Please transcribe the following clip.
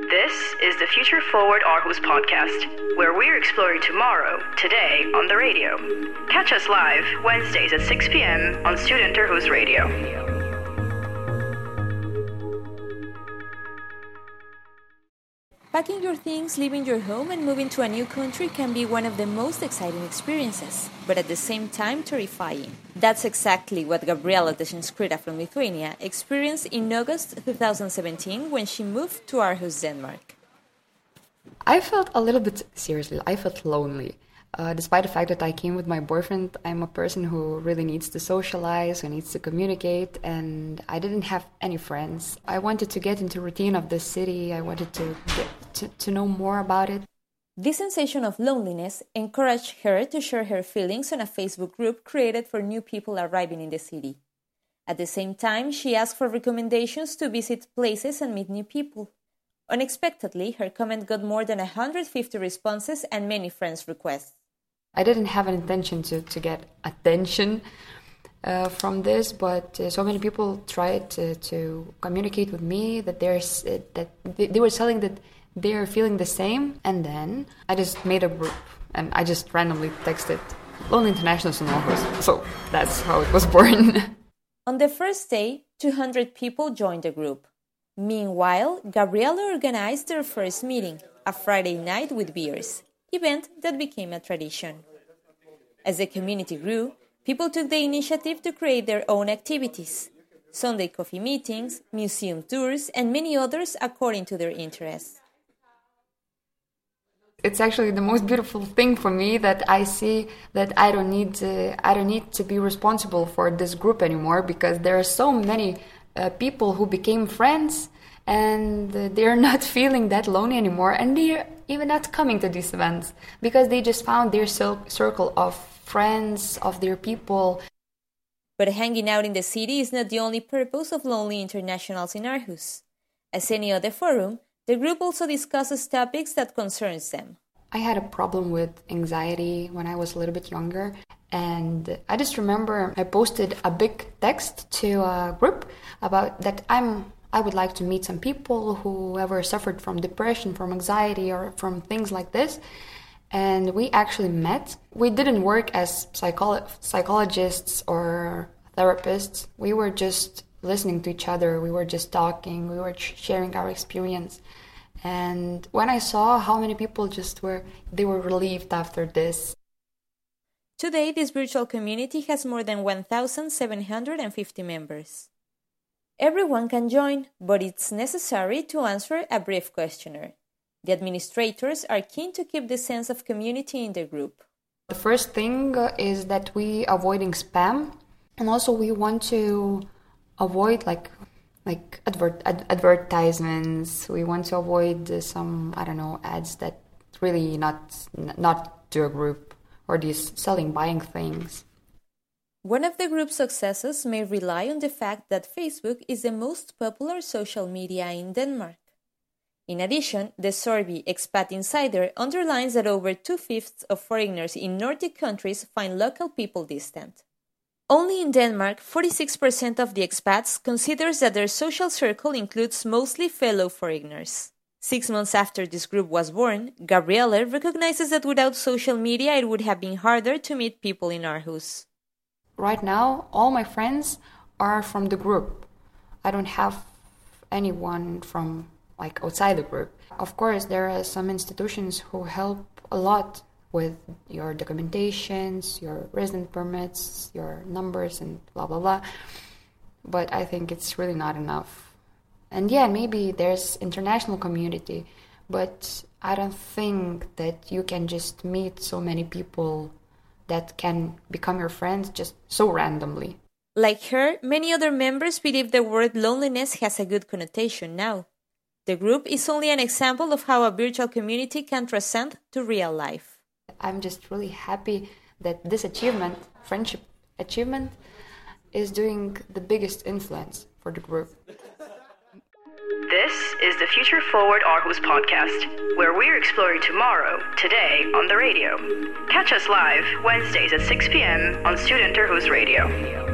This is the Future Forward Aarhus podcast, where we're exploring tomorrow, today, on the radio. Catch us live Wednesdays at 6 p.m. on Student Aarhus Radio. Packing your things, leaving your home, and moving to a new country can be one of the most exciting experiences, but at the same time terrifying. That's exactly what Gabriela Desenskrita from Lithuania experienced in August 2017 when she moved to Aarhus, Denmark. I felt a little bit, seriously, I felt lonely. Uh, despite the fact that I came with my boyfriend, I'm a person who really needs to socialize, who needs to communicate, and I didn't have any friends. I wanted to get into routine of the city. I wanted to get to, to know more about it. This sensation of loneliness encouraged her to share her feelings on a Facebook group created for new people arriving in the city. At the same time, she asked for recommendations to visit places and meet new people. Unexpectedly, her comment got more than 150 responses and many friends' requests. I didn't have an intention to, to get attention uh, from this, but uh, so many people tried to, to communicate with me that there's uh, that they, they, were telling that they're feeling the same, and then I just made a group and I just randomly texted Lonely Internationals in Aarhus. So that's how it was born. On the first day, 200 people joined the group. Meanwhile, Gabriela organized their first meeting, a Friday night with beers event that became a tradition. As the community grew, people took the initiative to create their own activities Sunday coffee meetings, museum tours, and many others according to their interests. It's actually the most beautiful thing for me that I see that I don't need to, I don't need to be responsible for this group anymore because there are so many uh, people who became friends and they're not feeling that lonely anymore and they're even not coming to these events because they just found their circle of friends of their people but hanging out in the city is not the only purpose of lonely internationals in Aarhus. As any other forum, the group also discusses topics that concerns them. I had a problem with anxiety when I was a little bit younger, and I just remember I posted a big text to a group about that I'm I would like to meet some people who ever suffered from depression, from anxiety, or from things like this. And we actually met. We didn't work as psycholo- psychologists or therapists. We were just listening to each other. We were just talking. We were sharing our experience. And when I saw how many people just were, they were relieved after this. Today, this virtual community has more than 1,750 members. Everyone can join, but it's necessary to answer a brief questionnaire. The administrators are keen to keep the sense of community in the group. The first thing uh, is that we avoiding spam, and also we want to avoid like like advert ad- advertisements. We want to avoid uh, some I don't know ads that really not not to a group or these selling buying things. One of the group's successes may rely on the fact that Facebook is the most popular social media in Denmark. In addition, the survey Expat Insider underlines that over two fifths of foreigners in Nordic countries find local people distant. Only in Denmark, 46% of the expats considers that their social circle includes mostly fellow foreigners. Six months after this group was born, Gabriele recognizes that without social media it would have been harder to meet people in Aarhus right now all my friends are from the group. I don't have anyone from like outside the group. Of course there are some institutions who help a lot with your documentations your resident permits your numbers and blah blah blah. But i think it's really not enough. And yeah maybe there's international community but i don't think that you can just meet so many people that can become your friends just so randomly. Like her, many other members believe the word loneliness has a good connotation now. The group is only an example of how a virtual community can transcend to real life. I'm just really happy that this achievement, friendship achievement, is doing the biggest influence for the group. This is the Future Forward Aarhus podcast, where we're exploring tomorrow, today, on the radio. Catch us live Wednesdays at 6 p.m. on Student Aarhus Radio.